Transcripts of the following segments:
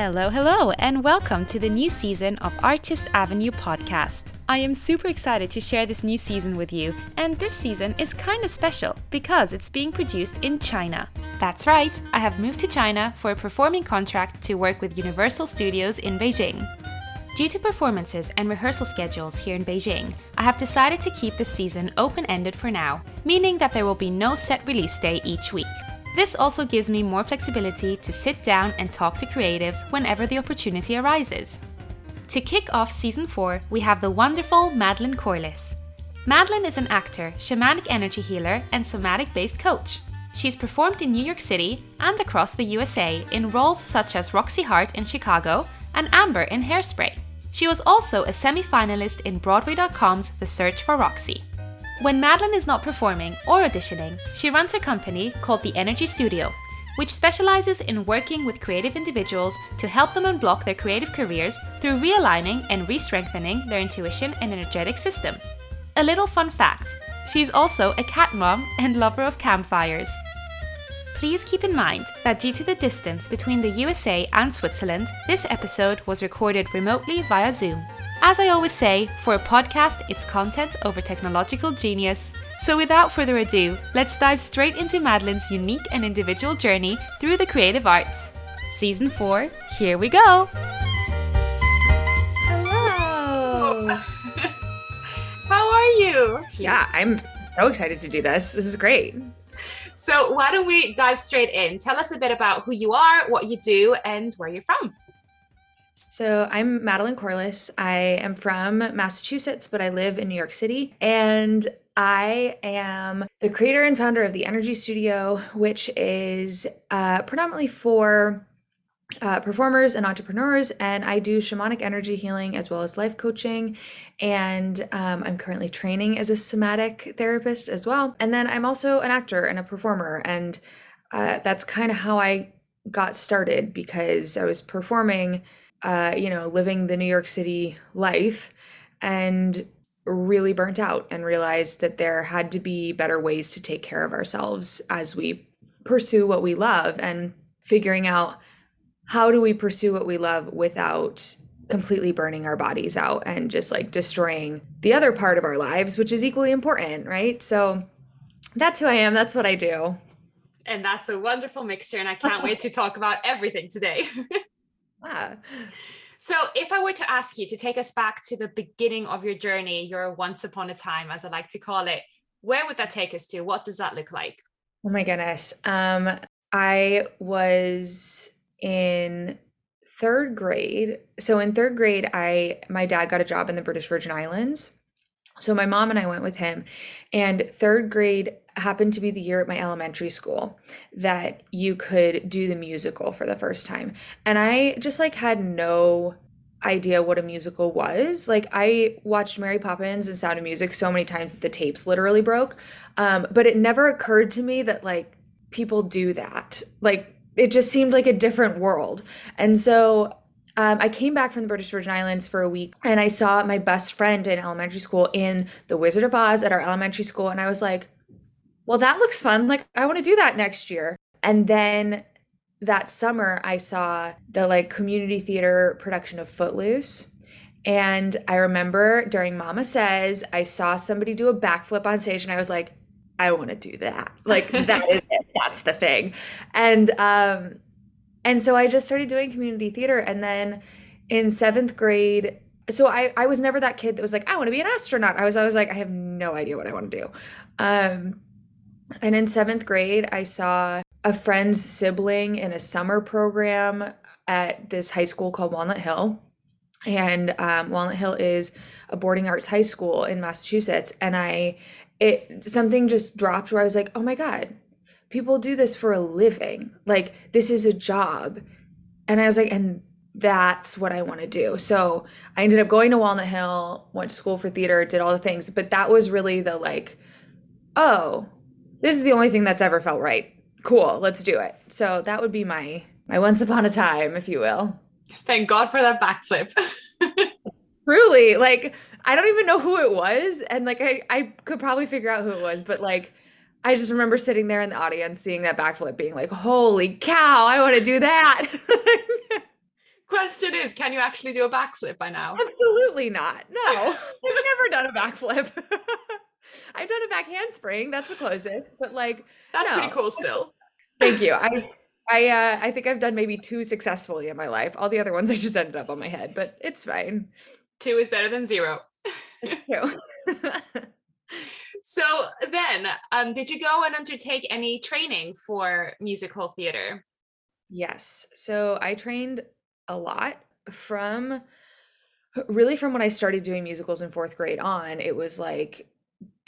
Hello, hello, and welcome to the new season of Artist Avenue podcast. I am super excited to share this new season with you, and this season is kind of special because it's being produced in China. That's right, I have moved to China for a performing contract to work with Universal Studios in Beijing. Due to performances and rehearsal schedules here in Beijing, I have decided to keep the season open ended for now, meaning that there will be no set release day each week. This also gives me more flexibility to sit down and talk to creatives whenever the opportunity arises. To kick off season 4, we have the wonderful Madeline Corliss. Madeline is an actor, shamanic energy healer, and somatic based coach. She's performed in New York City and across the USA in roles such as Roxy Hart in Chicago and Amber in Hairspray. She was also a semi finalist in Broadway.com's The Search for Roxy. When Madeline is not performing or auditioning, she runs her company called The Energy Studio, which specializes in working with creative individuals to help them unblock their creative careers through realigning and re strengthening their intuition and energetic system. A little fun fact she's also a cat mom and lover of campfires. Please keep in mind that due to the distance between the USA and Switzerland, this episode was recorded remotely via Zoom. As I always say, for a podcast, it's content over technological genius. So without further ado, let's dive straight into Madeline's unique and individual journey through the creative arts. Season 4, here we go! Hello! How are you? Yeah, I'm so excited to do this. This is great. So, why don't we dive straight in? Tell us a bit about who you are, what you do, and where you're from. So, I'm Madeline Corliss. I am from Massachusetts, but I live in New York City. And I am the creator and founder of the Energy Studio, which is uh, predominantly for uh, performers and entrepreneurs. And I do shamanic energy healing as well as life coaching. And um, I'm currently training as a somatic therapist as well. And then I'm also an actor and a performer. And uh, that's kind of how I got started because I was performing uh, you know, living the New York City life and really burnt out and realized that there had to be better ways to take care of ourselves as we pursue what we love and figuring out how do we pursue what we love without completely burning our bodies out and just like destroying the other part of our lives, which is equally important, right? So that's who I am. That's what I do. And that's a wonderful mixture. And I can't wait to talk about everything today. Ah. So, if I were to ask you to take us back to the beginning of your journey, your once upon a time, as I like to call it, where would that take us to? What does that look like? Oh my goodness. Um, I was in third grade. So in third grade, I my dad got a job in the British Virgin Islands. So my mom and I went with him. And third grade happened to be the year at my elementary school that you could do the musical for the first time. And I just like had no idea what a musical was. Like I watched Mary Poppins and Sound of Music so many times that the tapes literally broke. Um, but it never occurred to me that like people do that. Like it just seemed like a different world. And so um, I came back from the British Virgin Islands for a week and I saw my best friend in elementary school in The Wizard of Oz at our elementary school. And I was like, well, that looks fun. Like, I want to do that next year. And then that summer, I saw the like community theater production of Footloose. And I remember during Mama Says, I saw somebody do a backflip on stage and I was like, I want to do that. Like that is it. That's the thing. And um and so I just started doing community theater. And then in seventh grade, so I, I was never that kid that was like, I want to be an astronaut. I was always like, I have no idea what I want to do. Um, and in seventh grade, I saw a friend's sibling in a summer program at this high school called Walnut Hill. And um, Walnut Hill is a boarding arts high school in Massachusetts. And I, it, something just dropped where I was like, oh my God, people do this for a living. Like, this is a job. And I was like, and that's what I want to do. So I ended up going to Walnut Hill, went to school for theater, did all the things. But that was really the like, oh, this is the only thing that's ever felt right. Cool, let's do it. So that would be my my once upon a time, if you will. Thank God for that backflip. Truly, like I don't even know who it was, and like I I could probably figure out who it was, but like I just remember sitting there in the audience seeing that backflip being like, holy cow, I want to do that. question is, can you actually do a backflip by now? Absolutely not. No, I've never done a backflip. I've done a back handspring. That's the closest, but like that's no. pretty cool still. Thank you. I I uh, I think I've done maybe two successfully in my life. All the other ones I just ended up on my head, but it's fine. Two is better than zero. It's two. so then, um, did you go and undertake any training for musical theater? Yes. So I trained a lot from really from when I started doing musicals in fourth grade on. It was like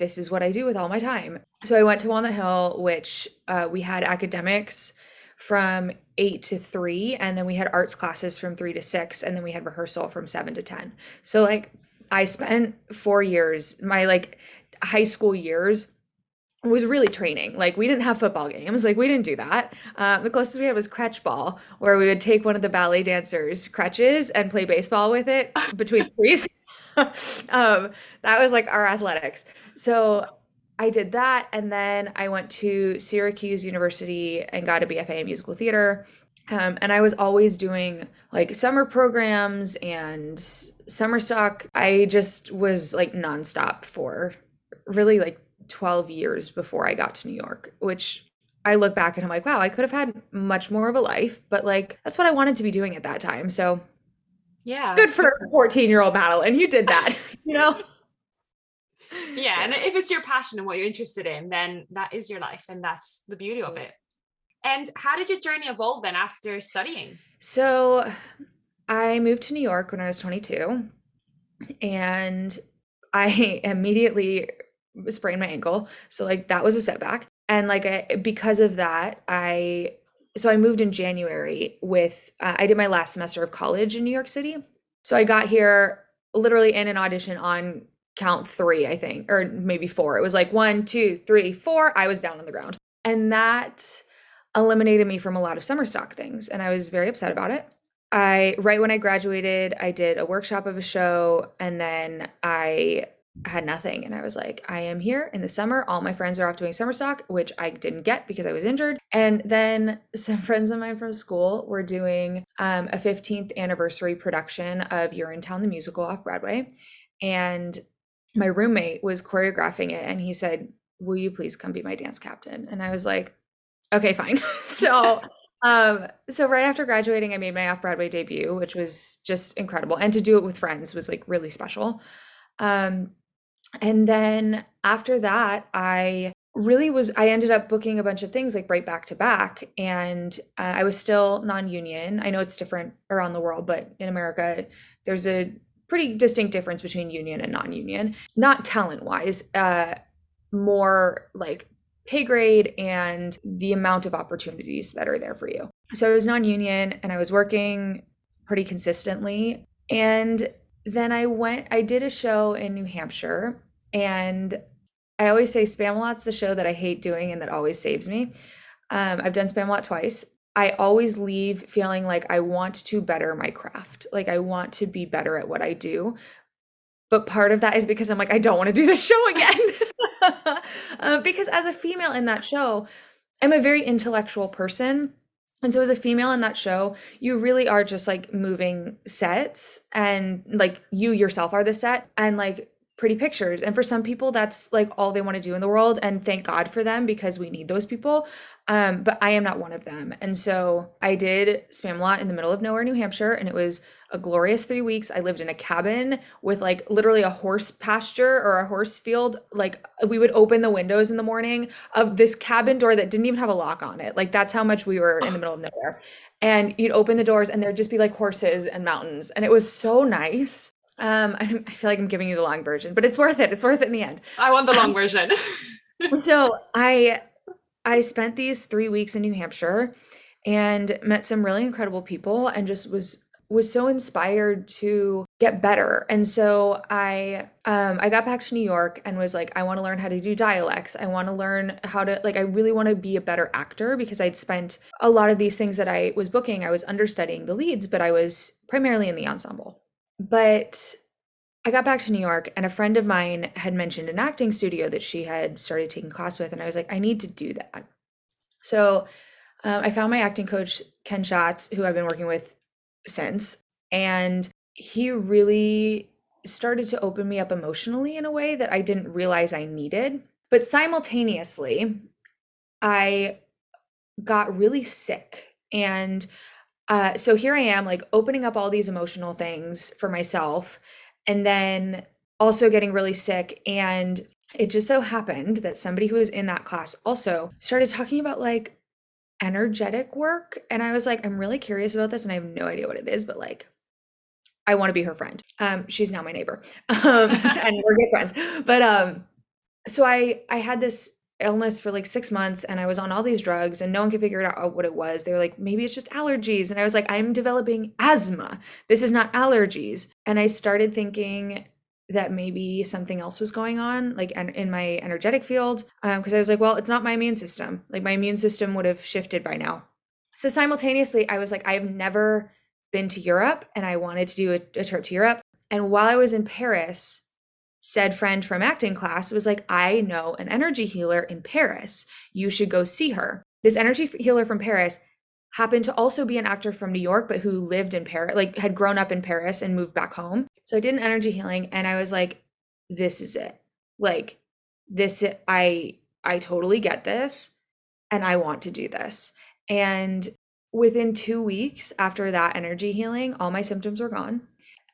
this is what I do with all my time. So I went to Walnut Hill, which uh, we had academics from eight to three, and then we had arts classes from three to six, and then we had rehearsal from seven to 10. So, like, I spent four years, my like high school years was really training. Like we didn't have football games. Like we didn't do that. Um, the closest we had was crutch ball, where we would take one of the ballet dancers' crutches and play baseball with it between threes. um, that was like our athletics. So I did that, and then I went to Syracuse University and got a BFA in musical theater. Um, and I was always doing like summer programs and summer stock. I just was like nonstop for really like 12 years before I got to New York, which I look back and I'm like, wow, I could have had much more of a life, but like that's what I wanted to be doing at that time. So yeah. Good for 14 year old Madeline. You did that, you know? Yeah, yeah. And if it's your passion and what you're interested in, then that is your life. And that's the beauty of it. And how did your journey evolve then after studying? So I moved to New York when I was 22 and I immediately sprained my ankle. So like that was a setback. And like I, because of that, I so I moved in January with uh, I did my last semester of college in New York City. So I got here literally in an audition on count three, I think, or maybe four. It was like one, two, three, four. I was down on the ground. And that eliminated me from a lot of summer stock things. And I was very upset about it. I, right when I graduated, I did a workshop of a show and then I had nothing. And I was like, I am here in the summer. All my friends are off doing summer stock, which I didn't get because I was injured. And then some friends of mine from school were doing um, a 15th anniversary production of Urinetown the musical off Broadway. And my roommate was choreographing it and he said, Will you please come be my dance captain? And I was like, Okay, fine. so um so right after graduating i made my off broadway debut which was just incredible and to do it with friends was like really special um and then after that, I really was I ended up booking a bunch of things like right back to back and uh, I was still non-union. I know it's different around the world, but in America there's a pretty distinct difference between union and non-union. Not talent-wise, uh more like pay grade and the amount of opportunities that are there for you. So I was non-union and I was working pretty consistently and then I went, I did a show in New Hampshire, and I always say Spamalot's the show that I hate doing and that always saves me. Um, I've done Spamalot twice. I always leave feeling like I want to better my craft. Like I want to be better at what I do. But part of that is because I'm like, I don't want to do this show again. uh, because as a female in that show, I'm a very intellectual person. And so as a female in that show, you really are just like moving sets and like you yourself are the set and like pretty pictures. And for some people that's like all they want to do in the world and thank God for them because we need those people. Um but I am not one of them. And so I did Spamalot in the middle of nowhere, New Hampshire and it was a glorious three weeks. I lived in a cabin with like literally a horse pasture or a horse field. Like we would open the windows in the morning of this cabin door that didn't even have a lock on it. Like that's how much we were in the middle of nowhere. And you'd open the doors and there'd just be like horses and mountains. And it was so nice. Um, I, I feel like I'm giving you the long version, but it's worth it. It's worth it in the end. I want the long version. so I I spent these three weeks in New Hampshire and met some really incredible people and just was was so inspired to get better and so i um i got back to new york and was like i want to learn how to do dialects i want to learn how to like i really want to be a better actor because i'd spent a lot of these things that i was booking i was understudying the leads but i was primarily in the ensemble but I got back to New York and a friend of mine had mentioned an acting studio that she had started taking class with. And I was like, I need to do that. So um, I found my acting coach, Ken Schatz, who I've been working with since. And he really started to open me up emotionally in a way that I didn't realize I needed. But simultaneously, I got really sick. And uh, so here I am, like opening up all these emotional things for myself, and then also getting really sick. And it just so happened that somebody who was in that class also started talking about like energetic work. And I was like, I'm really curious about this, and I have no idea what it is, but like, I want to be her friend. Um, she's now my neighbor, um, and we're good friends. But um, so I I had this illness for like six months and I was on all these drugs and no one could figure out what it was. They were like, maybe it's just allergies. And I was like, I'm developing asthma. This is not allergies. And I started thinking that maybe something else was going on, like in my energetic field. Because um, I was like, well, it's not my immune system. Like my immune system would have shifted by now. So simultaneously, I was like, I've never been to Europe and I wanted to do a, a trip to Europe. And while I was in Paris, said friend from acting class was like, I know an energy healer in Paris. You should go see her. This energy healer from Paris happened to also be an actor from New York, but who lived in Paris, like had grown up in Paris and moved back home. So I did an energy healing and I was like, this is it. Like, this, I, I totally get this and I want to do this. And within two weeks after that energy healing, all my symptoms were gone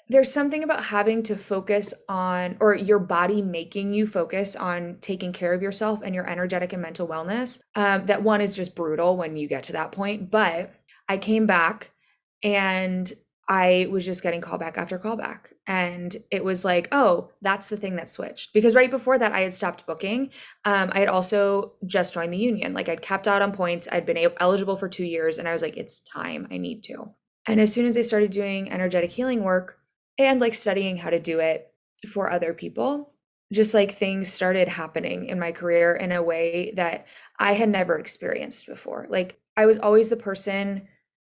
there's something about having to focus on or your body making you focus on taking care of yourself and your energetic and mental wellness um, that one is just brutal when you get to that point. But i came back and i was just getting callback after callback. And it was like oh that's the thing that switched. Because right before that i had stopped booking. Um, i had also just joined the union. Like i'd capped out on points. I'd been eligible for two years. And i was like it's time. I need to. And as soon as i started doing energetic healing work and like studying how to do it for other people just like things started happening in my career in a way that I had never experienced before. Like I was always the person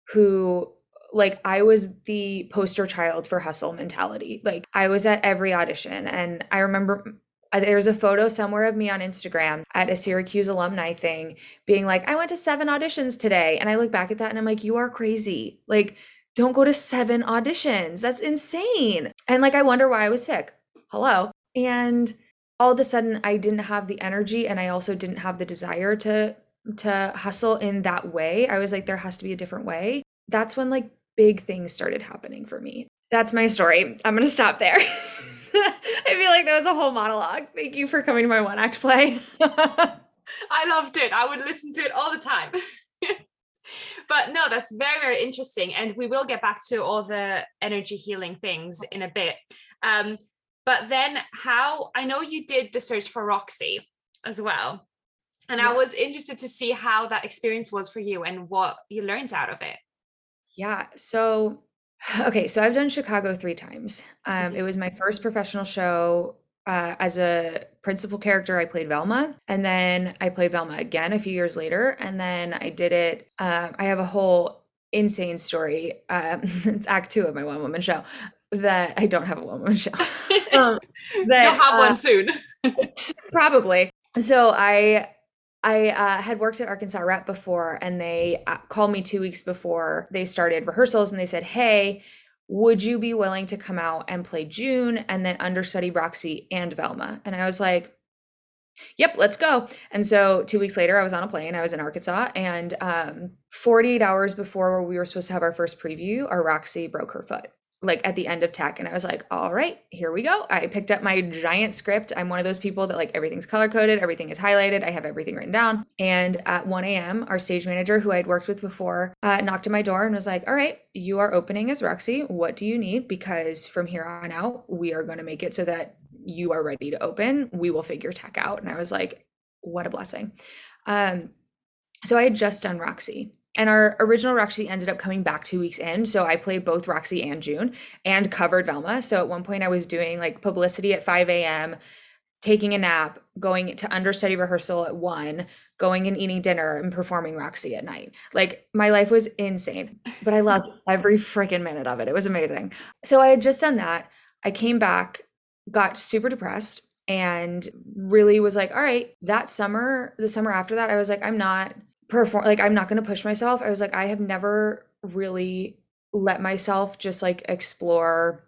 who like I was the poster child for hustle mentality. Like I was at every audition and I remember uh, there's a photo somewhere of me on Instagram at a Syracuse alumni thing being like I went to 7 auditions today and I look back at that and I'm like you are crazy. Like don't go to seven auditions. That's insane. And like, I wonder why I was sick. Hello. And all of a sudden, I didn't have the energy and I also didn't have the desire to to hustle in that way. I was like there has to be a different way. That's when like big things started happening for me. That's my story. I'm going to stop there. I feel like that was a whole monologue. Thank you for coming to my one act play. I loved it. I would listen to it all the time but no, that's very, very interesting. And we will get back to all the energy healing things in a bit. Um, but then, how I know you did the search for Roxy as well. And yeah. I was interested to see how that experience was for you and what you learned out of it. Yeah. So, okay. So I've done Chicago three times. Um, mm-hmm. It was my first professional show uh, as a principal character, I played Velma, and then I played Velma again a few years later, and then I did it. Uh, I have a whole insane story. Um, it's Act Two of my one woman show. That I don't have a one woman show. um, that, You'll have uh, one soon. probably. So I I uh, had worked at Arkansas Rep before, and they uh, called me two weeks before they started rehearsals, and they said, "Hey, would you be willing to come out and play June and then understudy Roxy and Velma? And I was like, Yep, let's go. And so two weeks later, I was on a plane. I was in Arkansas, and um, 48 hours before we were supposed to have our first preview, our Roxy broke her foot like at the end of tech and I was like, all right, here we go. I picked up my giant script. I'm one of those people that like everything's color coded, everything is highlighted, I have everything written down. And at 1 a.m., our stage manager, who I'd worked with before, uh, knocked on my door and was like, all right, you are opening as Roxy. What do you need? Because from here on out, we are going to make it so that you are ready to open. We will figure tech out. And I was like, what a blessing. Um, so I had just done Roxy and our original Roxy ended up coming back two weeks in. So I played both Roxy and June and covered Velma. So at one point I was doing like publicity at 5 a.m., taking a nap, going to understudy rehearsal at 1, going and eating dinner and performing Roxy at night. Like my life was insane, but I loved every freaking minute of it. It was amazing. So I had just done that. I came back, got super depressed and really was like, all right, that summer, the summer after that, I was like, I'm not perform like I'm not going to push myself. I was like I have never really let myself just like explore.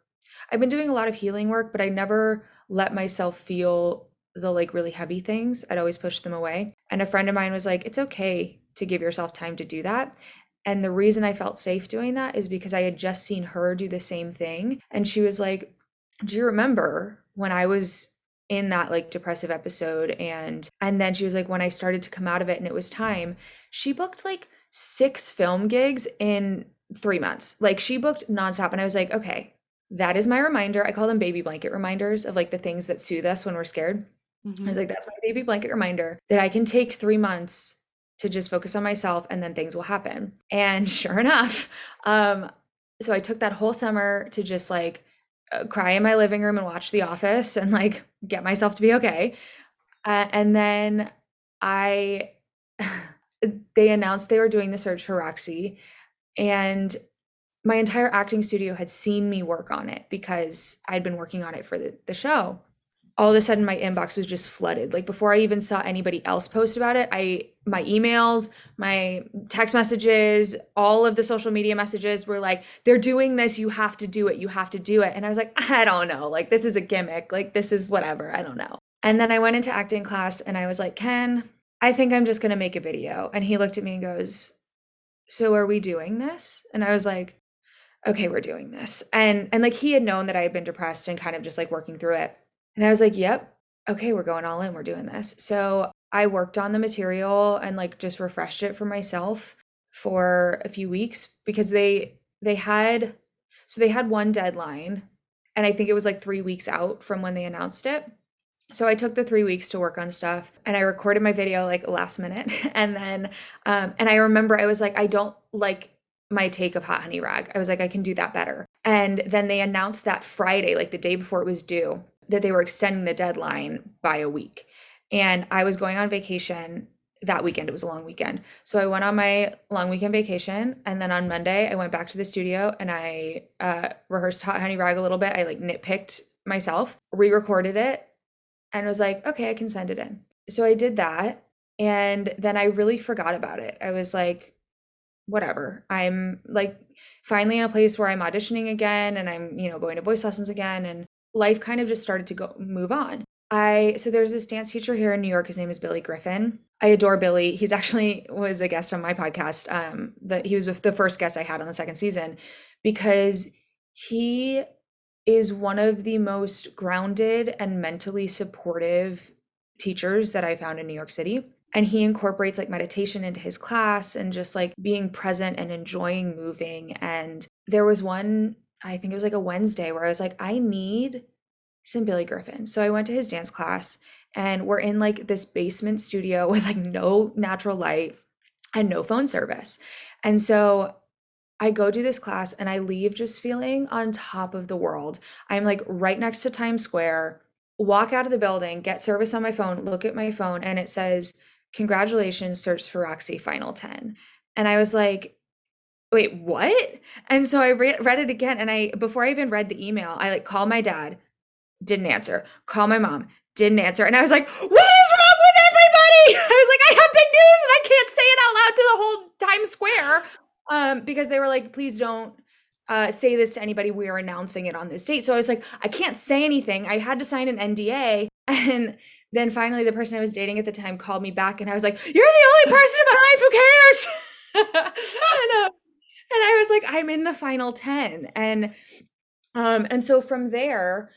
I've been doing a lot of healing work, but I never let myself feel the like really heavy things. I'd always push them away. And a friend of mine was like, it's okay to give yourself time to do that. And the reason I felt safe doing that is because I had just seen her do the same thing. And she was like, Do you remember when I was in that like depressive episode and and then she was like when I started to come out of it and it was time she booked like six film gigs in 3 months like she booked nonstop and I was like okay that is my reminder I call them baby blanket reminders of like the things that soothe us when we're scared mm-hmm. I was like that's my baby blanket reminder that I can take 3 months to just focus on myself and then things will happen. And sure enough, um, so I took that whole summer to just like cry in my living room and watch The Office and like get myself to be okay. Uh, and then I, they announced they were doing the search for Roxy, and my entire acting studio had seen me work on it because I'd been working on it for the, the show all of a sudden my inbox was just flooded. Like before i even saw anybody else post about it i my emails my text messages all of the social media messages were like they're doing this. You have to do it. You have to do it. And i was like i don't know. Like this is a gimmick. Like this is whatever. I don't know. And then i went into acting class and i was like ken i think i'm just going to make a video. And he looked at me and goes so are we doing this? And i was like okay we're doing this. And and like he had known that i had been depressed and kind of just like working through it and I was like, yep, okay, we're going all in. We're doing this. So I worked on the material and like just refreshed it for myself for a few weeks because they they had so they had one deadline and I think it was like 3 weeks out from when they announced it. So I took the 3 weeks to work on stuff and I recorded my video like last minute and then um and I remember I was like I don't like my take of hot honey rag. I was like I can do that better. And then they announced that Friday like the day before it was due that they were extending the deadline by a week. And I was going on vacation that weekend. It was a long weekend. So I went on my long weekend vacation. And then on Monday, I went back to the studio and I uh, rehearsed Hot Honey Rag a little bit. I like nitpicked myself, re recorded it, and was like, okay, I can send it in. So I did that. And then I really forgot about it. I was like, whatever. I'm like finally in a place where I'm auditioning again and I'm, you know, going to voice lessons again. And life kind of just started to go move on. I so there's this dance teacher here in New York. His name is Billy Griffin. I adore Billy. He's actually was a guest on my podcast. Um, that he was the first guest I had on the second season because he is one of the most grounded and mentally supportive teachers that I found in New York City. And he incorporates like meditation into his class and just like being present and enjoying moving. And there was one I think it was like a Wednesday where I was like, I need some Billy Griffin. So I went to his dance class and we're in like this basement studio with like no natural light and no phone service. And so I go to this class and I leave just feeling on top of the world. I'm like right next to Times Square, walk out of the building, get service on my phone, look at my phone, and it says, Congratulations, search for Roxy Final 10. And I was like, wait, what? And so I re- read it again. And I, before I even read the email, I like called my dad, didn't answer, call my mom, didn't answer. And I was like, what is wrong with everybody? I was like, I have big news and I can't say it out loud to the whole Times Square. Um, because they were like, please don't uh, say this to anybody. We are announcing it on this date. So I was like, I can't say anything. I had to sign an NDA. And then finally, the person I was dating at the time called me back and I was like, You're the only person in my life who cares. and, uh, I was like, I'm in the final 10. And um, and so from there,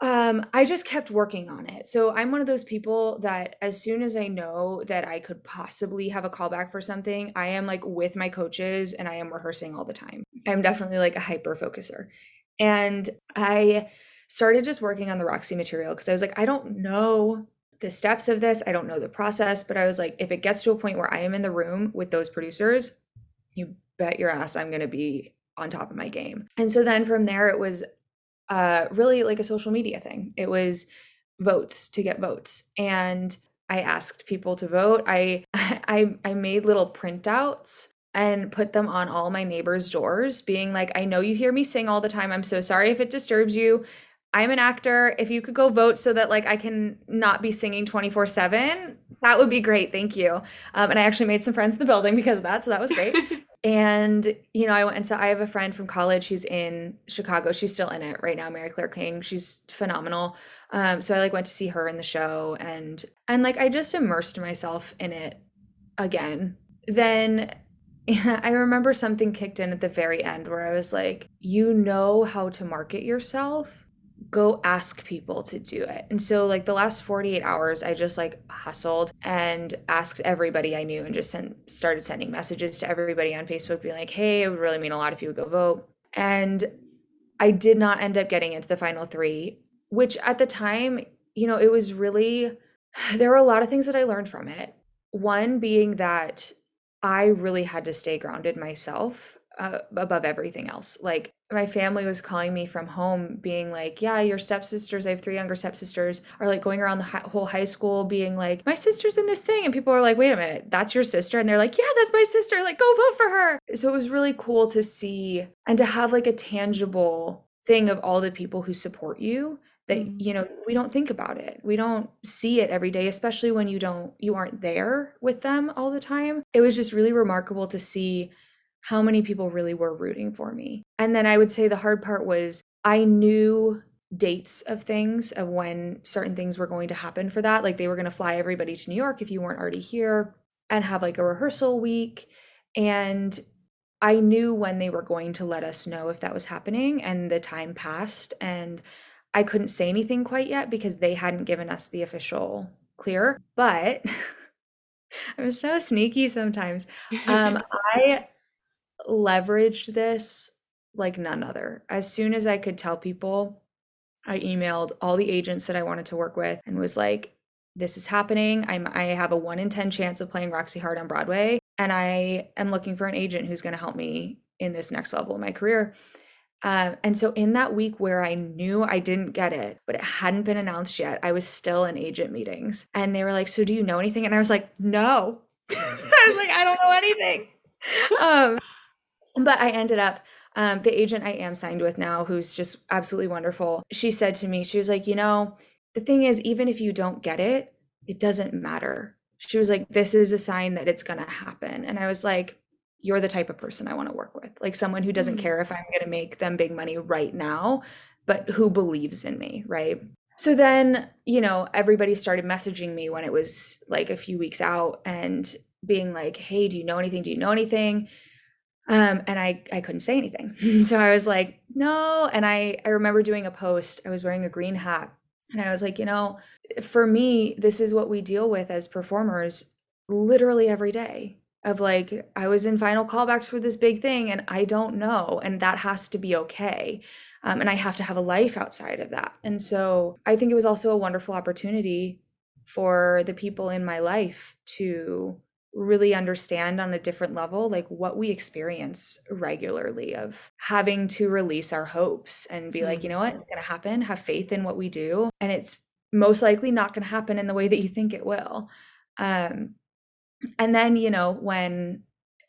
um, I just kept working on it. So I'm one of those people that as soon as I know that I could possibly have a callback for something, I am like with my coaches and I am rehearsing all the time. I'm definitely like a hyper focuser. And I started just working on the Roxy material because I was like, I don't know the steps of this. I don't know the process, but I was like, if it gets to a point where I am in the room with those producers, you bet your ass I'm going to be on top of my game. And so then from there, it was uh, really like a social media thing. It was votes to get votes. And I asked people to vote. I I I made little printouts and put them on all my neighbors' doors, being like, I know you hear me sing all the time. I'm so sorry if it disturbs you. I'm an actor. If you could go vote so that like I can not be singing 24/7, that would be great. Thank you. Um, and I actually made some friends in the building because of that. So that was great. and, you know, I went and so I have a friend from college who's in Chicago. She's still in it right now, Mary Claire King. She's phenomenal. Um, so I like went to see her in the show and and like I just immersed myself in it again. Then I remember something kicked in at the very end where I was like, you know how to market yourself go ask people to do it. And so like the last 48 hours I just like hustled and asked everybody I knew and just sent started sending messages to everybody on Facebook being like, "Hey, it would really mean a lot if you would go vote." And I did not end up getting into the final 3, which at the time, you know, it was really there were a lot of things that I learned from it. One being that I really had to stay grounded myself uh, above everything else. Like my family was calling me from home being like yeah your stepsisters i have three younger stepsisters are like going around the hi- whole high school being like my sister's in this thing and people are like wait a minute that's your sister and they're like yeah that's my sister like go vote for her so it was really cool to see and to have like a tangible thing of all the people who support you that mm-hmm. you know we don't think about it we don't see it every day especially when you don't you aren't there with them all the time it was just really remarkable to see how many people really were rooting for me. And then I would say the hard part was I knew dates of things of when certain things were going to happen for that. Like they were going to fly everybody to New York if you weren't already here and have like a rehearsal week. And I knew when they were going to let us know if that was happening. And the time passed. And I couldn't say anything quite yet because they hadn't given us the official clear. But I'm so sneaky sometimes. Um, I leveraged this like none other. As soon as I could tell people, I emailed all the agents that I wanted to work with and was like, this is happening. I'm I have a 1 in 10 chance of playing Roxy Hart on Broadway and I am looking for an agent who's going to help me in this next level of my career. Um, and so in that week where I knew I didn't get it, but it hadn't been announced yet, I was still in agent meetings. And they were like, So do you know anything? And I was like, No. I was like, I don't know anything. Um, but I ended up um, the agent I am signed with now, who's just absolutely wonderful. She said to me, she was like, you know, the thing is, even if you don't get it, it doesn't matter. She was like, this is a sign that it's going to happen. And I was like, you're the type of person I want to work with, like someone who doesn't mm-hmm. care if I'm going to make them big money right now, but who believes in me, right? So then, you know, everybody started messaging me when it was like a few weeks out and being like, hey, do you know anything? Do you know anything? Um, and I, I couldn't say anything. so I was like, no. And I, I remember doing a post, I was wearing a green hat. And I was like, you know, for me, this is what we deal with as performers literally every day. Of like, I was in final callbacks for this big thing and I don't know. And that has to be okay. Um, and I have to have a life outside of that. And so I think it was also a wonderful opportunity for the people in my life to really understand on a different level like what we experience regularly of having to release our hopes and be mm-hmm. like you know what? It's going to happen. Have faith in what we do. And it's most likely not going to happen in the way that you think it will. Um and then you know when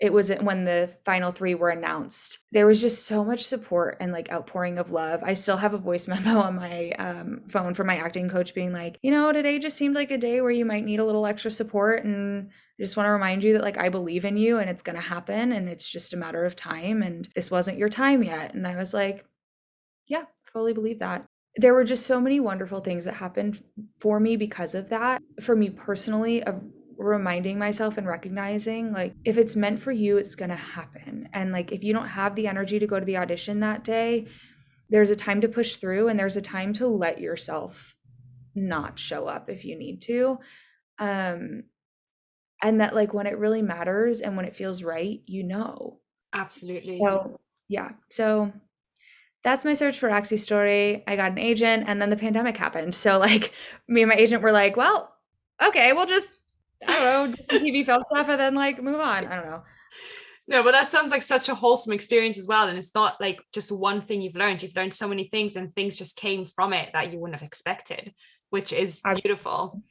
it was when the final three were announced there was just so much support and like outpouring of love i still have a voice memo on my um, phone from my acting coach being like you know today just seemed like a day where you might need a little extra support and I just want to remind you that like I believe in you and it's going to happen and it's just a matter of time and this wasn't your time yet. And I was like, yeah, fully believe that. There were just so many wonderful things that happened for me because of that. For me personally, of reminding myself and recognizing like if it's meant for you, it's going to happen. And like if you don't have the energy to go to the audition that day, there's a time to push through and there's a time to let yourself not show up if you need to. Um and that like when it really matters and when it feels right you know absolutely so yeah so that's my search for Roxy story. I got an agent and then the pandemic happened. So like me and my agent were like, well, okay, we'll just I don't know, TV film stuff and then like move on. I don't know. No, but that sounds like such a wholesome experience as well. And it's not like just one thing you've learned. You've learned so many things and things just came from it that you wouldn't have expected, which is beautiful.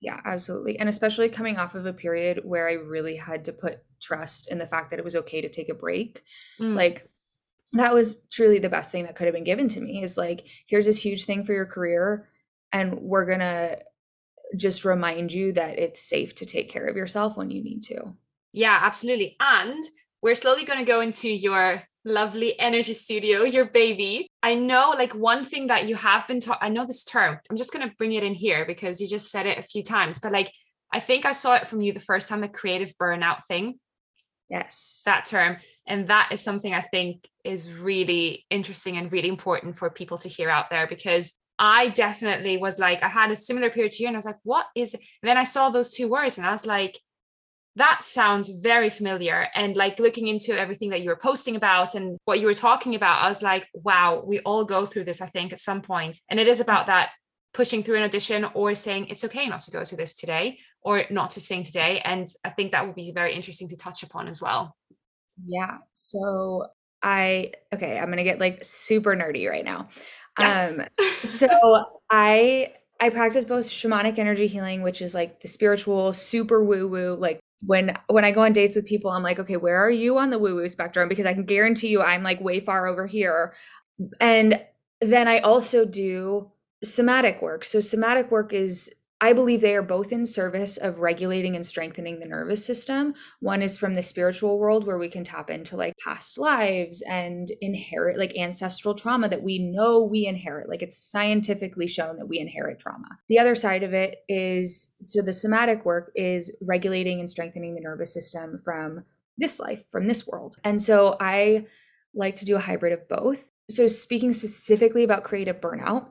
Yeah, absolutely. And especially coming off of a period where I really had to put trust in the fact that it was okay to take a break. Mm. Like that was truly the best thing that could have been given to me is like here's this huge thing for your career and we're going to just remind you that it's safe to take care of yourself when you need to. Yeah, absolutely. And we're slowly going to go into your lovely energy studio, your baby. I know, like, one thing that you have been taught, I know this term, I'm just going to bring it in here because you just said it a few times, but like, I think I saw it from you the first time the creative burnout thing. Yes. That term. And that is something I think is really interesting and really important for people to hear out there because I definitely was like, I had a similar period to you, and I was like, what is it? And then I saw those two words and I was like, that sounds very familiar. And like looking into everything that you were posting about and what you were talking about, I was like, wow, we all go through this, I think, at some point. And it is mm. about that pushing through an audition or saying it's okay not to go to this today or not to sing today. And I think that would be very interesting to touch upon as well. Yeah. So I, okay, I'm going to get like super nerdy right now. Um, so I, I practice both shamanic energy healing, which is like the spiritual, super woo woo, like when when I go on dates with people, I'm like, okay, where are you on the woo woo spectrum? Because I can guarantee you, I'm like way far over here. And then I also do somatic work. So somatic work is I believe they are both in service of regulating and strengthening the nervous system. One is from the spiritual world where we can tap into like past lives and inherit like ancestral trauma that we know we inherit. Like it's scientifically shown that we inherit trauma. The other side of it is so the somatic work is regulating and strengthening the nervous system from this life, from this world. And so I like to do a hybrid of both. So speaking specifically about creative burnout,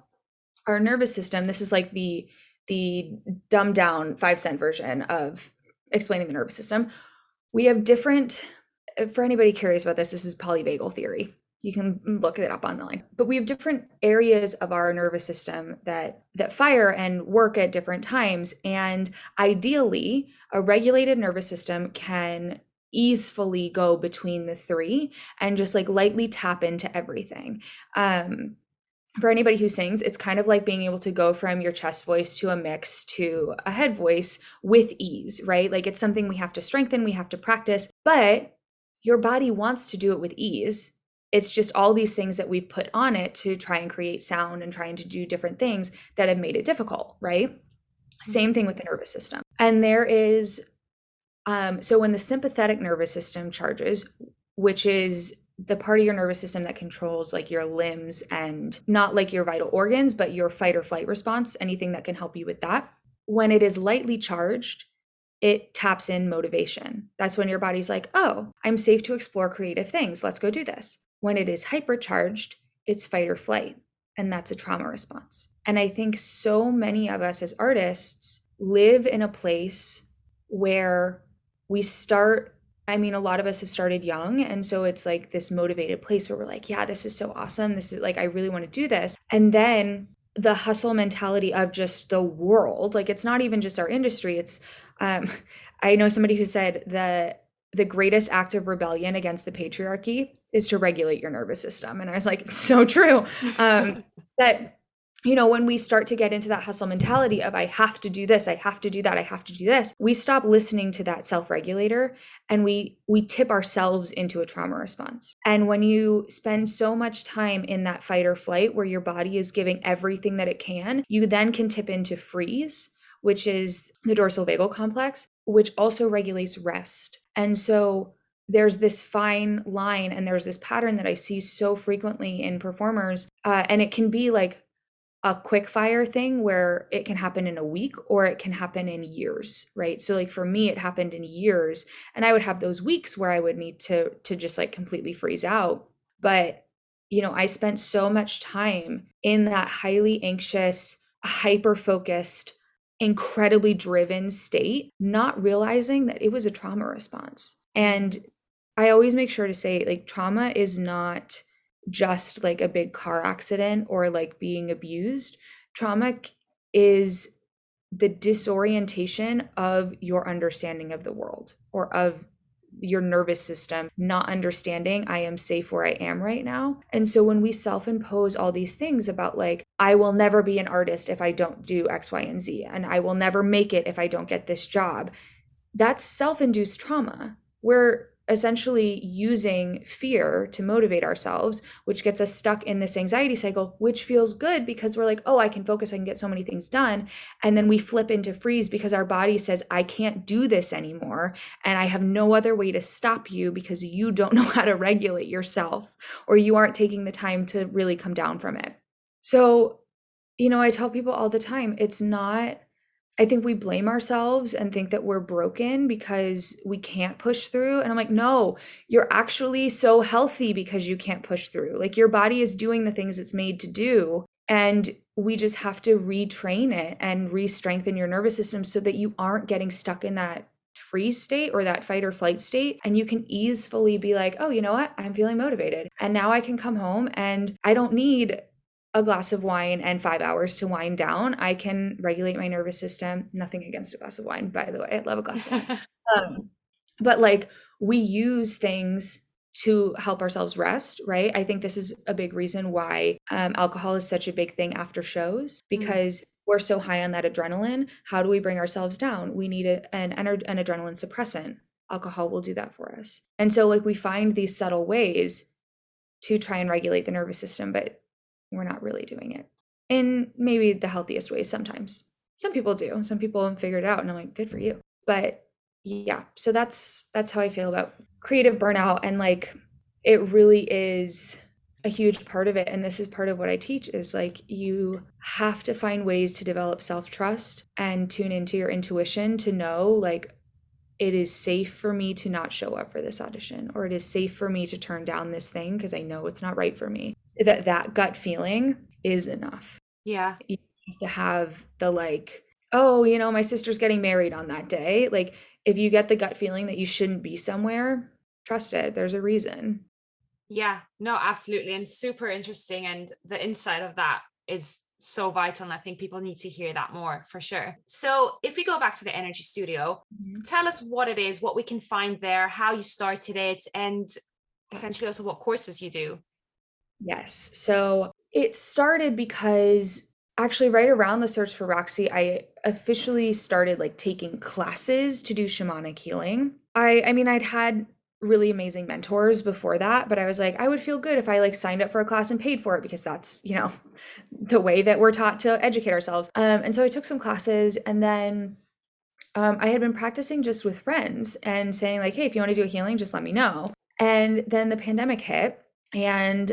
our nervous system, this is like the the dumbed down five cent version of explaining the nervous system. We have different, for anybody curious about this, this is polyvagal theory. You can look it up online. But we have different areas of our nervous system that that fire and work at different times. And ideally, a regulated nervous system can easily go between the three and just like lightly tap into everything. Um, for anybody who sings, it's kind of like being able to go from your chest voice to a mix to a head voice with ease, right? Like it's something we have to strengthen, we have to practice, but your body wants to do it with ease. It's just all these things that we've put on it to try and create sound and trying to do different things that have made it difficult, right? Same thing with the nervous system. And there is, um, so when the sympathetic nervous system charges, which is the part of your nervous system that controls like your limbs and not like your vital organs, but your fight or flight response, anything that can help you with that. When it is lightly charged, it taps in motivation. That's when your body's like, oh, I'm safe to explore creative things. Let's go do this. When it is hypercharged, it's fight or flight. And that's a trauma response. And I think so many of us as artists live in a place where we start I mean, a lot of us have started young. And so it's like this motivated place where we're like, yeah, this is so awesome. This is like, I really want to do this. And then the hustle mentality of just the world, like, it's not even just our industry. It's, um, I know somebody who said that the greatest act of rebellion against the patriarchy is to regulate your nervous system. And I was like, it's so true. Um, that you know, when we start to get into that hustle mentality of I have to do this, I have to do that, I have to do this, we stop listening to that self-regulator and we we tip ourselves into a trauma response. And when you spend so much time in that fight or flight where your body is giving everything that it can, you then can tip into freeze, which is the dorsal vagal complex, which also regulates rest. And so there's this fine line and there's this pattern that I see so frequently in performers. Uh, and it can be like a quick fire thing where it can happen in a week or it can happen in years right? So like for me it happened in years and i would have those weeks where i would need to to just like completely freeze out. But you know i spent so much time in that highly anxious hyper focused incredibly driven state not realizing that it was a trauma response. And i always make sure to say like trauma is not just like a big car accident or like being abused. Trauma is the disorientation of your understanding of the world or of your nervous system not understanding I am safe where I am right now. And so when we self impose all these things about like, I will never be an artist if I don't do X, Y, and Z, and I will never make it if I don't get this job, that's self induced trauma. Where essentially using fear to motivate ourselves, which gets us stuck in this anxiety cycle, which feels good because we're like, oh, I can focus, I can get so many things done. And then we flip into freeze because our body says, I can't do this anymore. And I have no other way to stop you because you don't know how to regulate yourself or you aren't taking the time to really come down from it. So, you know, I tell people all the time, it's not I think we blame ourselves and think that we're broken because we can't push through. And I'm like, no, you're actually so healthy because you can't push through. Like your body is doing the things it's made to do. And we just have to retrain it and re strengthen your nervous system so that you aren't getting stuck in that freeze state or that fight or flight state. And you can easily be like, oh, you know what? I'm feeling motivated. And now I can come home and I don't need a glass of wine and five hours to wind down, I can regulate my nervous system. Nothing against a glass of wine, by the way. I love a glass of wine. Um, but like we use things to help ourselves rest, right? I think this is a big reason why um, alcohol is such a big thing after shows mm. because mm. we're so high on that adrenaline. How do we bring ourselves down? We need a, an, an adrenaline suppressant. Alcohol will do that for us. And so, like, we find these subtle ways to try and regulate the nervous system, but we're not really doing it in maybe the healthiest ways sometimes. Some people do. Some people have figured it out and I'm like, good for you. But yeah, so that's that's how I feel about creative burnout and like it really is a huge part of it and this is part of what I teach is like you have to find ways to develop self-trust and tune into your intuition to know like it is safe for me to not show up for this audition or it is safe for me to turn down this thing because I know it's not right for me that that gut feeling is enough. Yeah. You have to have the like, oh, you know, my sister's getting married on that day. Like if you get the gut feeling that you shouldn't be somewhere, trust it. There's a reason. Yeah, no, absolutely. And super interesting. And the insight of that is so vital. And I think people need to hear that more for sure. So if we go back to the Energy Studio, mm-hmm. tell us what it is, what we can find there, how you started it, and essentially also what courses you do. Yes. So it started because actually right around the search for Roxy, I officially started like taking classes to do shamanic healing. I I mean I'd had really amazing mentors before that, but I was like I would feel good if I like signed up for a class and paid for it because that's, you know, the way that we're taught to educate ourselves. Um and so I took some classes and then um, I had been practicing just with friends and saying like, "Hey, if you want to do a healing, just let me know." And then the pandemic hit, and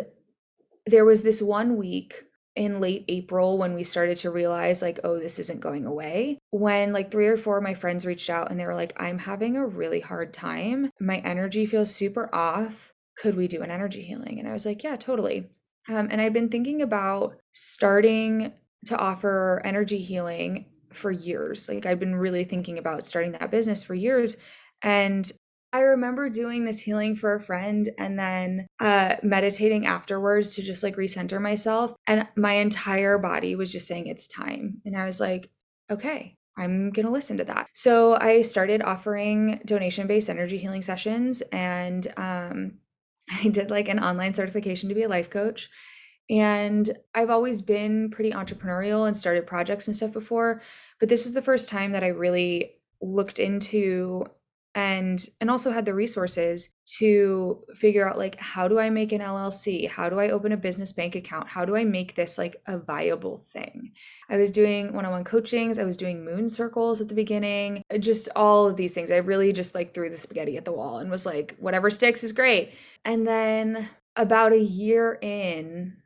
there was this one week in late April when we started to realize like oh this isn't going away. When like three or four of my friends reached out and they were like I'm having a really hard time. My energy feels super off. Could we do an energy healing? And I was like yeah totally. Um, and I'd been thinking about starting to offer energy healing for years. Like I've been really thinking about starting that business for years. And I remember doing this healing for a friend and then uh, meditating afterwards to just like recenter myself. And my entire body was just saying, it's time. And I was like, okay, I'm going to listen to that. So I started offering donation based energy healing sessions and um, I did like an online certification to be a life coach. And I've always been pretty entrepreneurial and started projects and stuff before. But this was the first time that I really looked into and and also had the resources to figure out like how do i make an llc how do i open a business bank account? How do i make this like a viable thing? I was doing one-on-one coachings i was doing moon circles at the beginning uh, just all of these things. I really just like threw the spaghetti at the wall and was like whatever sticks is great. And then about a year in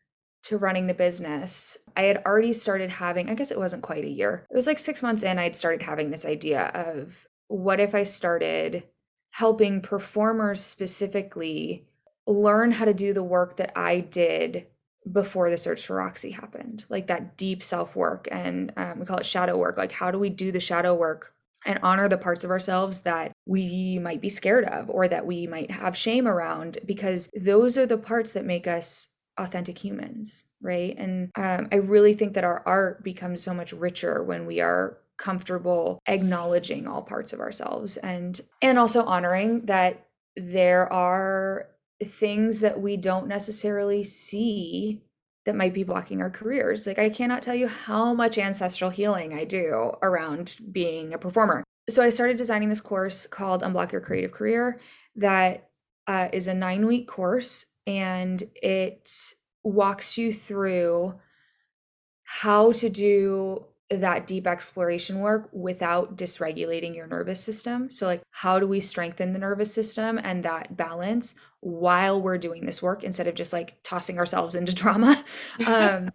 to running the business, I had already started having, I guess it wasn't quite a year. It was like six months in, I'd started having this idea of what if I started helping performers specifically learn how to do the work that I did before the search for Roxy happened, like that deep self work. And um, we call it shadow work. Like, how do we do the shadow work and honor the parts of ourselves that we might be scared of or that we might have shame around? Because those are the parts that make us authentic humans, right? And um, I really think that our art becomes so much richer when we are comfortable acknowledging all parts of ourselves and and also honoring that there are things that we don't necessarily see that might be blocking our careers. Like I cannot tell you how much ancestral healing I do around being a performer. So I started designing this course called Unblock Your Creative Career that uh, is a nine week course and it walks you through how to do that deep exploration work without dysregulating your nervous system. So, like, how do we strengthen the nervous system and that balance while we're doing this work instead of just like tossing ourselves into trauma? um,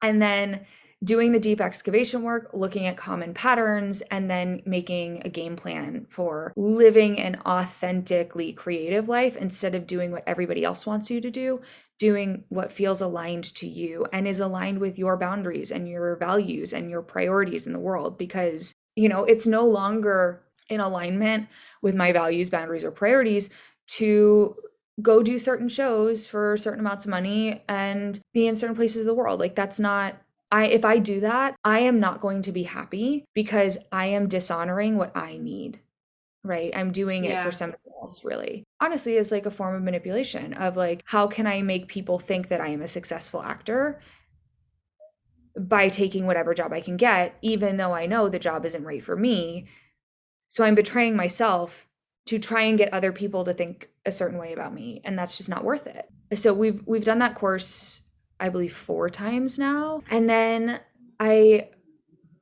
and then doing the deep excavation work, looking at common patterns, and then making a game plan for living an authentically creative life instead of doing what everybody else wants you to do, doing what feels aligned to you and is aligned with your boundaries and your values and your priorities in the world. Because, you know, it's no longer in alignment with my values, boundaries, or priorities to go do certain shows for certain amounts of money and be in certain places of the world. Like, that's not I if I do that, I am not going to be happy because I am dishonoring what I need. Right? I'm doing yeah. it for something else really. Honestly, is like a form of manipulation of like how can I make people think that I am a successful actor by taking whatever job I can get even though I know the job isn't right for me. So I'm betraying myself to try and get other people to think a certain way about me and that's just not worth it. So we've we've done that course I believe four times now. And then I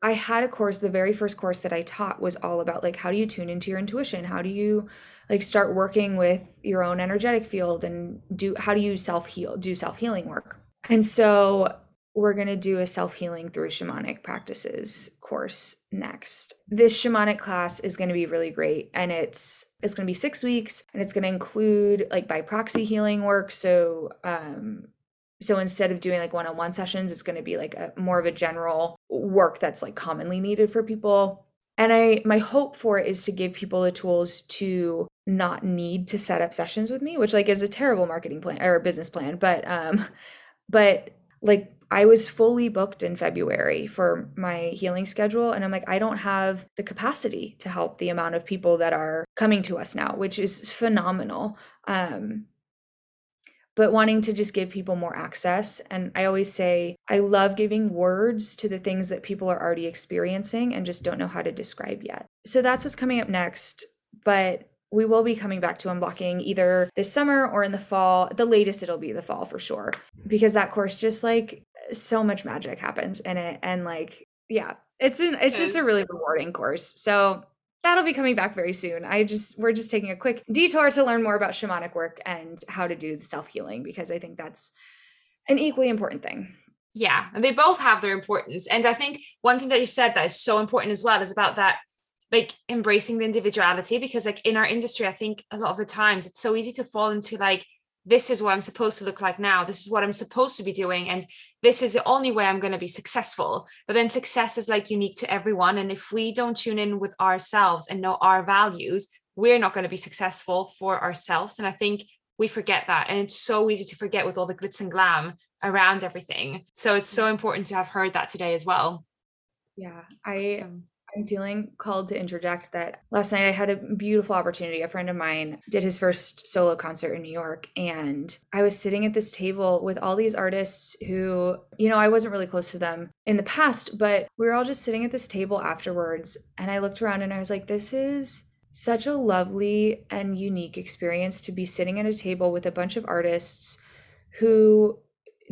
I had a course, the very first course that I taught was all about like how do you tune into your intuition? How do you like start working with your own energetic field and do how do you self-heal, do self-healing work? And so we're going to do a self-healing through shamanic practices course next. This shamanic class is going to be really great and it's it's going to be 6 weeks and it's going to include like by proxy healing work so um so instead of doing like one-on-one sessions it's going to be like a more of a general work that's like commonly needed for people and i my hope for it is to give people the tools to not need to set up sessions with me which like is a terrible marketing plan or business plan but um but like I was fully booked in February for my healing schedule. And I'm like, I don't have the capacity to help the amount of people that are coming to us now, which is phenomenal. Um, but wanting to just give people more access. And I always say, I love giving words to the things that people are already experiencing and just don't know how to describe yet. So that's what's coming up next. But we will be coming back to unblocking either this summer or in the fall. The latest it'll be the fall for sure. Because that course just like so much magic happens in it. And like, yeah, it's an, it's just a really rewarding course. So that'll be coming back very soon. I just we're just taking a quick detour to learn more about shamanic work and how to do the self-healing because I think that's an equally important thing. Yeah, and they both have their importance. And I think one thing that you said that is so important as well is about that like embracing the individuality because like in our industry I think a lot of the times it's so easy to fall into like this is what I'm supposed to look like now. This is what I'm supposed to be doing. And this is the only way I'm going to be successful. But then success is like unique to everyone. And if we don't tune in with ourselves and know our values, we're not going to be successful for ourselves. And I think we forget that. And it's so easy to forget with all the glitz and glam around everything. So it's so mm. important to have heard that today as well. Yeah, I I'm feeling called to interject that last night I had a beautiful opportunity. A friend of mine did his first solo concert in New York, and I was sitting at this table with all these artists who, you know, I wasn't really close to them in the past, but we were all just sitting at this table afterwards. And I looked around and I was like, this is such a lovely and unique experience to be sitting at a table with a bunch of artists who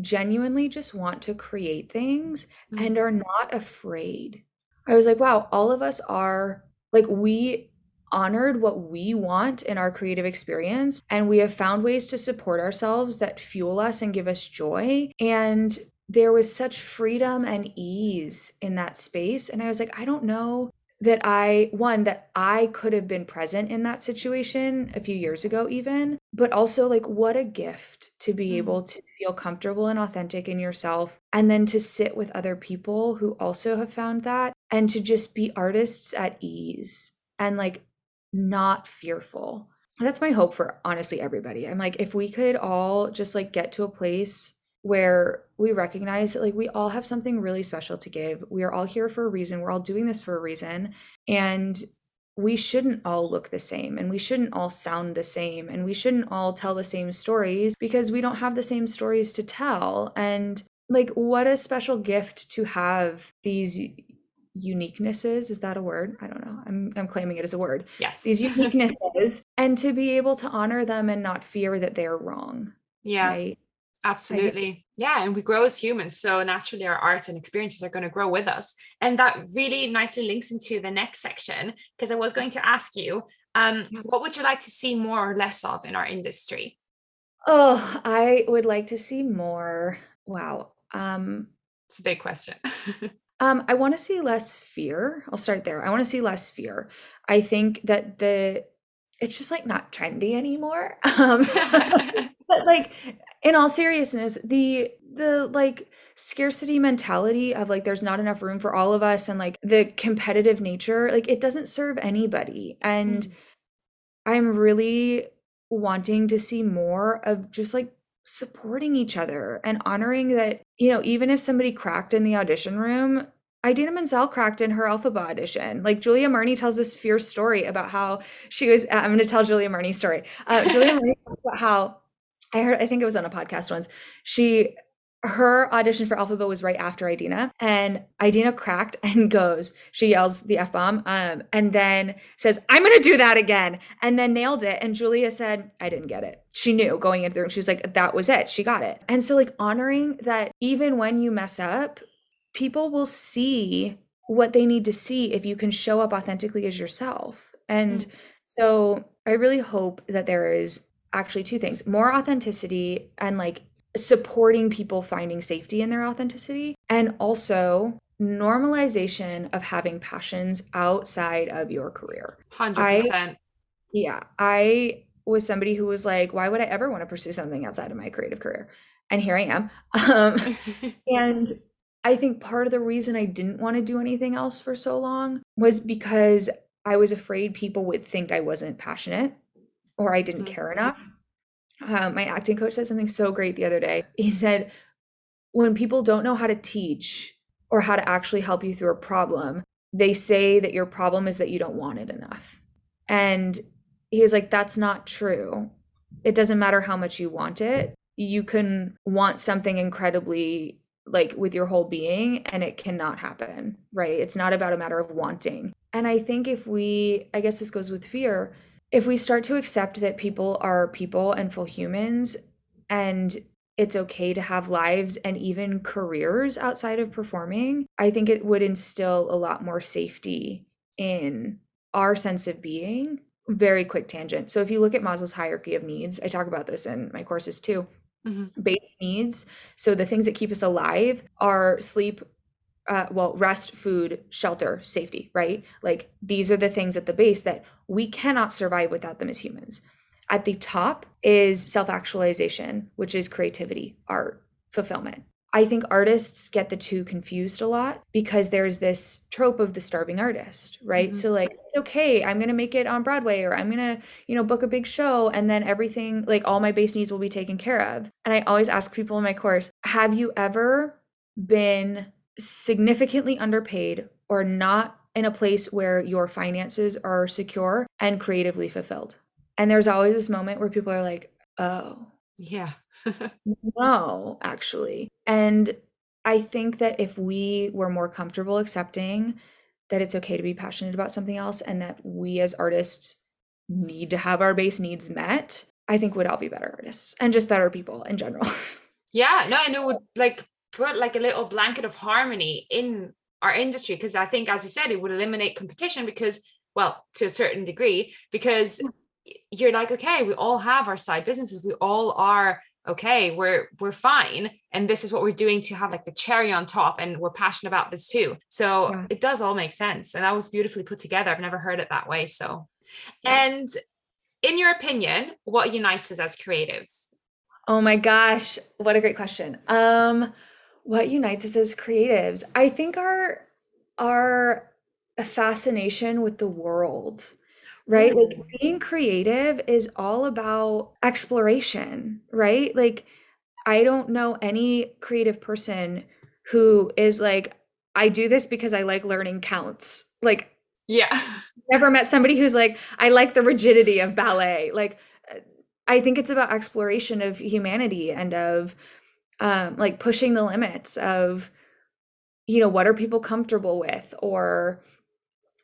genuinely just want to create things mm-hmm. and are not afraid I was like, wow, all of us are like, we honored what we want in our creative experience and we have found ways to support ourselves that fuel us and give us joy. And there was such freedom and ease in that space. And I was like, I don't know that I, one, that I could have been present in that situation a few years ago, even, but also like what a gift to be mm-hmm. able to feel comfortable and authentic in yourself. And then to sit with other people who also have found that and to just be artists at ease and like not fearful. That's my hope for honestly everybody. I'm like, if we could all just like get to a place where we recognize that like we all have something really special to give. We are all here for a reason. We're all doing this for a reason. And we shouldn't all look the same and we shouldn't all sound the same and we shouldn't all tell the same stories because we don't have the same stories to tell. And like what a special gift to have these uniquenesses is that a word i don't know i'm i'm claiming it as a word yes these uniquenesses and to be able to honor them and not fear that they're wrong yeah right absolutely. Yeah and we grow as humans so naturally our art and experiences are going to grow with us. And that really nicely links into the next section because i was going to ask you um, what would you like to see more or less of in our industry? Oh i would like to see more. Wow um it's a big question. Um i want to see less fear. I'll start there. I want to see less fear. I think that the it's just like not trendy anymore um but like in all seriousness the the like scarcity mentality of like there's not enough room for all of us and like the competitive nature like it doesn't serve anybody and mm. i'm really wanting to see more of just like supporting each other and honoring that you know even if somebody cracked in the audition room Idina Menzel cracked in her Elphaba audition. Like Julia Murney tells this fierce story about how she was. I'm going to tell Julia Murney's story. Uh, Julia Murney talks about how I heard, I think it was on a podcast once. She, her audition for Elphaba was right after Idina, and Idina cracked and goes, she yells the F bomb, um, and then says, I'm gonna do that again, and then nailed it. And Julia said, I didn't get it. She knew going into the room, she was like, that was it. She got it. And so, like, honoring that even when you mess up, people will see what they need to see if you can show up authentically as yourself. And mm. so I really hope that there is actually two things more authenticity and like supporting people finding safety in their authenticity and also normalization of having passions outside of your career 100% I, yeah i was somebody who was like why would i ever want to pursue something outside of my creative career and here i am um, and i think part of the reason i didn't want to do anything else for so long was because i was afraid people would think i wasn't passionate or I didn't mm-hmm. care enough. Uh, my acting coach said something so great the other day. He said, when people don't know how to teach or how to actually help you through a problem, they say that your problem is that you don't want it enough. And he was like, that's not true. It doesn't matter how much you want it. You can want something incredibly like with your whole being and it cannot happen, right? It's not about a matter of wanting. And I think if we, I guess this goes with fear, if we start to accept that people are people and full humans and it's okay to have lives and even careers outside of performing, I think it would instill a lot more safety in our sense of being. Very quick tangent. So, if you look at Maslow's hierarchy of needs, I talk about this in my courses too. Mm-hmm. Base needs. So, the things that keep us alive are sleep, uh, well, rest, food, shelter, safety, right? Like these are the things at the base that we cannot survive without them as humans. At the top is self actualization, which is creativity, art, fulfillment. I think artists get the two confused a lot because there's this trope of the starving artist, right? Mm-hmm. So like it's okay, I'm going to make it on Broadway or I'm going to, you know, book a big show and then everything like all my base needs will be taken care of. And I always ask people in my course, have you ever been significantly underpaid or not in a place where your finances are secure and creatively fulfilled. And there's always this moment where people are like, oh, yeah. No, actually. And I think that if we were more comfortable accepting that it's okay to be passionate about something else and that we as artists need to have our base needs met, I think we'd all be better artists and just better people in general. yeah, no, and it would like put like a little blanket of harmony in our industry because I think, as you said, it would eliminate competition because, well, to a certain degree, because you're like, okay, we all have our side businesses, we all are okay, we're we're fine, and this is what we're doing to have like the cherry on top, and we're passionate about this too. So yeah. it does all make sense, and that was beautifully put together. I've never heard it that way. So, yeah. and in your opinion, what unites us as creatives? Oh my gosh, what a great question. Um, what unites us as creatives i think our our fascination with the world right mm. like being creative is all about exploration right like i don't know any creative person who is like i do this because i like learning counts like yeah never met somebody who's like i like the rigidity of ballet like i think it's about exploration of humanity and of um, like pushing the limits of you know, what are people comfortable with? Or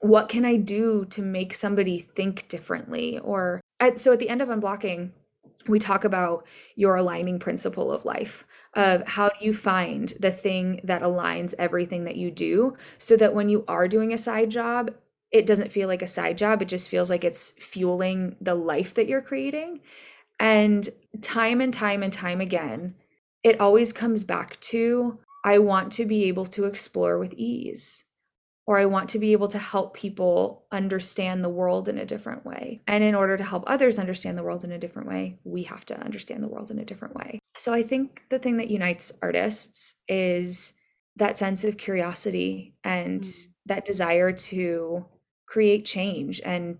what can I do to make somebody think differently? Or at, so at the end of unblocking, we talk about your aligning principle of life of how do you find the thing that aligns everything that you do so that when you are doing a side job it doesn't feel like a side job. It just feels like it's fueling the life that you're creating. And time and time and time again it always comes back to i want to be able to explore with ease or I want to be able to help people understand the world in a different way. And in order to help others understand the world in a different way, we have to understand the world in a different way. So I think the thing that unites artists is that sense of curiosity and mm. that desire to create change and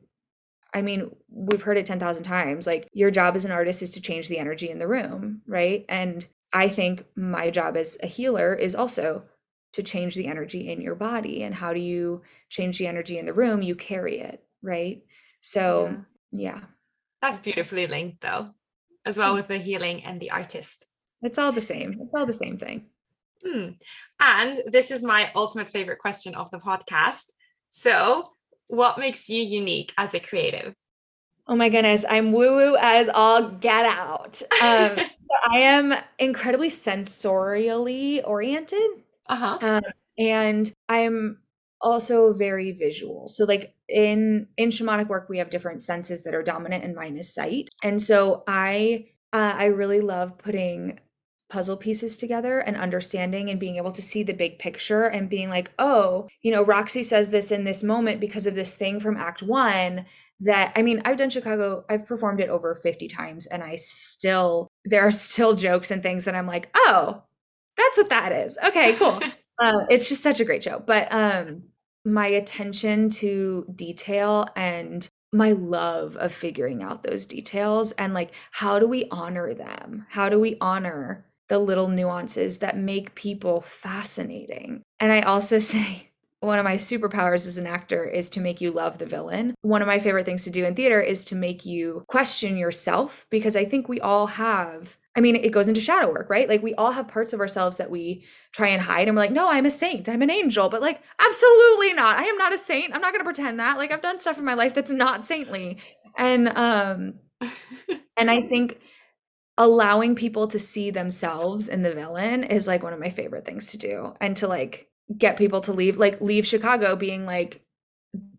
I mean, we've heard it 10,000 times. Like, your job as an artist is to change the energy in the room, right? And I think my job as a healer is also to change the energy in your body. And how do you change the energy in the room? You carry it, right? So, yeah. yeah. That's beautifully linked, though, as well with the healing and the artist. It's all the same. It's all the same thing. Hmm. And this is my ultimate favorite question of the podcast. So, what makes you unique as a creative? Oh my goodness, I'm woo woo as all get out. Um, so I am incredibly sensorially oriented. Uh-huh. Um, and I'm also very visual. So like in in shamanic work we have different senses that are dominant and mine is sight. And so I uh, I really love putting puzzle pieces together and understanding and being able to see the big picture and being like, "Oh, you know, Roxy says this in this moment because of this thing from act 1 that I mean, I've done Chicago, I've performed it over 50 times and I still there are still jokes and things that I'm like, "Oh, that's what that is. Okay, cool. uh, it's just such a great show. But um, my attention to detail and my love of figuring out those details and like how do we honor them? How do we honor the little nuances that make people fascinating? And I also say one of my superpowers as an actor is to make you love the villain. One of my favorite things to do in theater is to make you question yourself because I think we all have I mean, it goes into shadow work, right? Like we all have parts of ourselves that we try and hide and we're like, no, I'm a saint, I'm an angel. But like, absolutely not. I am not a saint. I'm not gonna pretend that. Like I've done stuff in my life that's not saintly. And um and I think allowing people to see themselves in the villain is like one of my favorite things to do. And to like get people to leave, like leave Chicago being like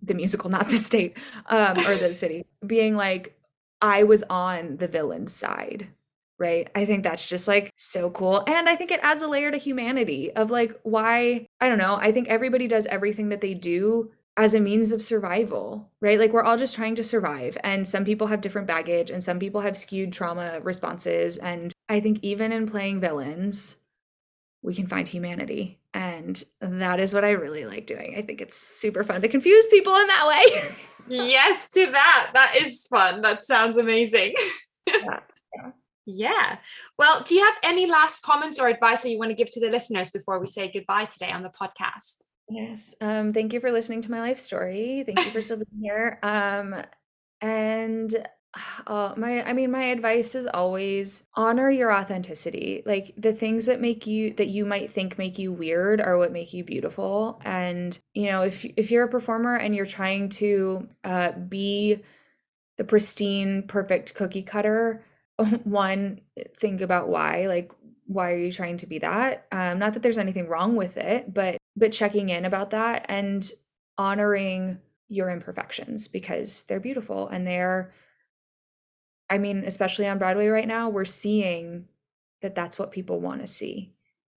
the musical, not the state, um, or the city, being like, I was on the villain's side right? I think that's just like so cool. And I think it adds a layer to humanity of like why, I don't know, I think everybody does everything that they do as a means of survival, right? Like we're all just trying to survive. And some people have different baggage and some people have skewed trauma responses. And I think even in playing villains, we can find humanity. And that is what I really like doing. I think it's super fun to confuse people in that way. yes, to that. That is fun. That sounds amazing. yeah. Yeah. Well, do you have any last comments or advice that you want to give to the listeners before we say goodbye today on the podcast? Yes. Um, thank you for listening to my life story. Thank you for still being here. Um, and uh, my i mean my advice is always honor your authenticity like the things that make you that you might think make you weird are what make you beautiful and you know if if you're a performer and you're trying to uh, be the pristine perfect cookie cutter one think about why like why are you trying to be that? Um not that there's anything wrong with it but but checking in about that and honoring your imperfections because they're beautiful and they're i mean especially on broadway right now we're seeing that that's what people want to see.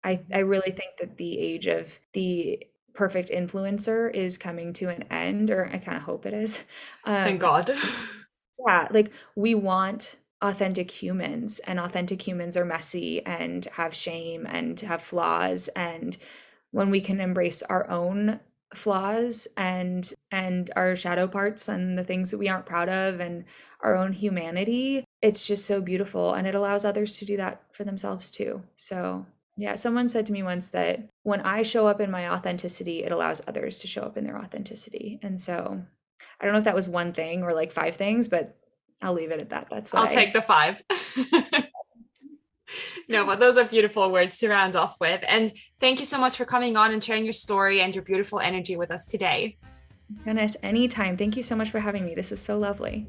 I i really think that the age of the perfect influencer is coming to an end or i kind of hope it is. Um, thank god. yeah like we want authentic humans and authentic humans are messy and have shame and have flaws and when we can embrace our own flaws and and our shadow parts and the things that we aren't proud of and our own humanity it's just so beautiful and it allows others to do that for themselves too. So yeah someone said to me once that when i show up in my authenticity it allows others to show up in their authenticity and so i don't know if that was one thing or like five things but I'll leave it at that. That's what I'll I, take the five. no, but those are beautiful words to round off with. And thank you so much for coming on and sharing your story and your beautiful energy with us today. Goodness, anytime. Thank you so much for having me. This is so lovely.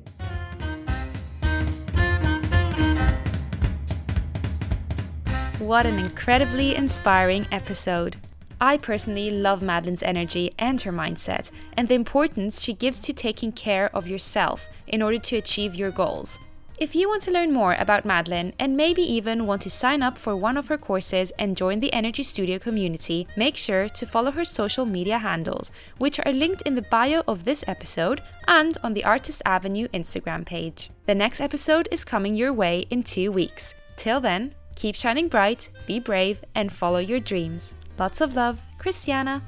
What an incredibly inspiring episode. I personally love Madeline's energy and her mindset, and the importance she gives to taking care of yourself in order to achieve your goals. If you want to learn more about Madeline and maybe even want to sign up for one of her courses and join the Energy Studio community, make sure to follow her social media handles, which are linked in the bio of this episode and on the Artist Avenue Instagram page. The next episode is coming your way in two weeks. Till then, keep shining bright, be brave, and follow your dreams. Lots of love, Christiana.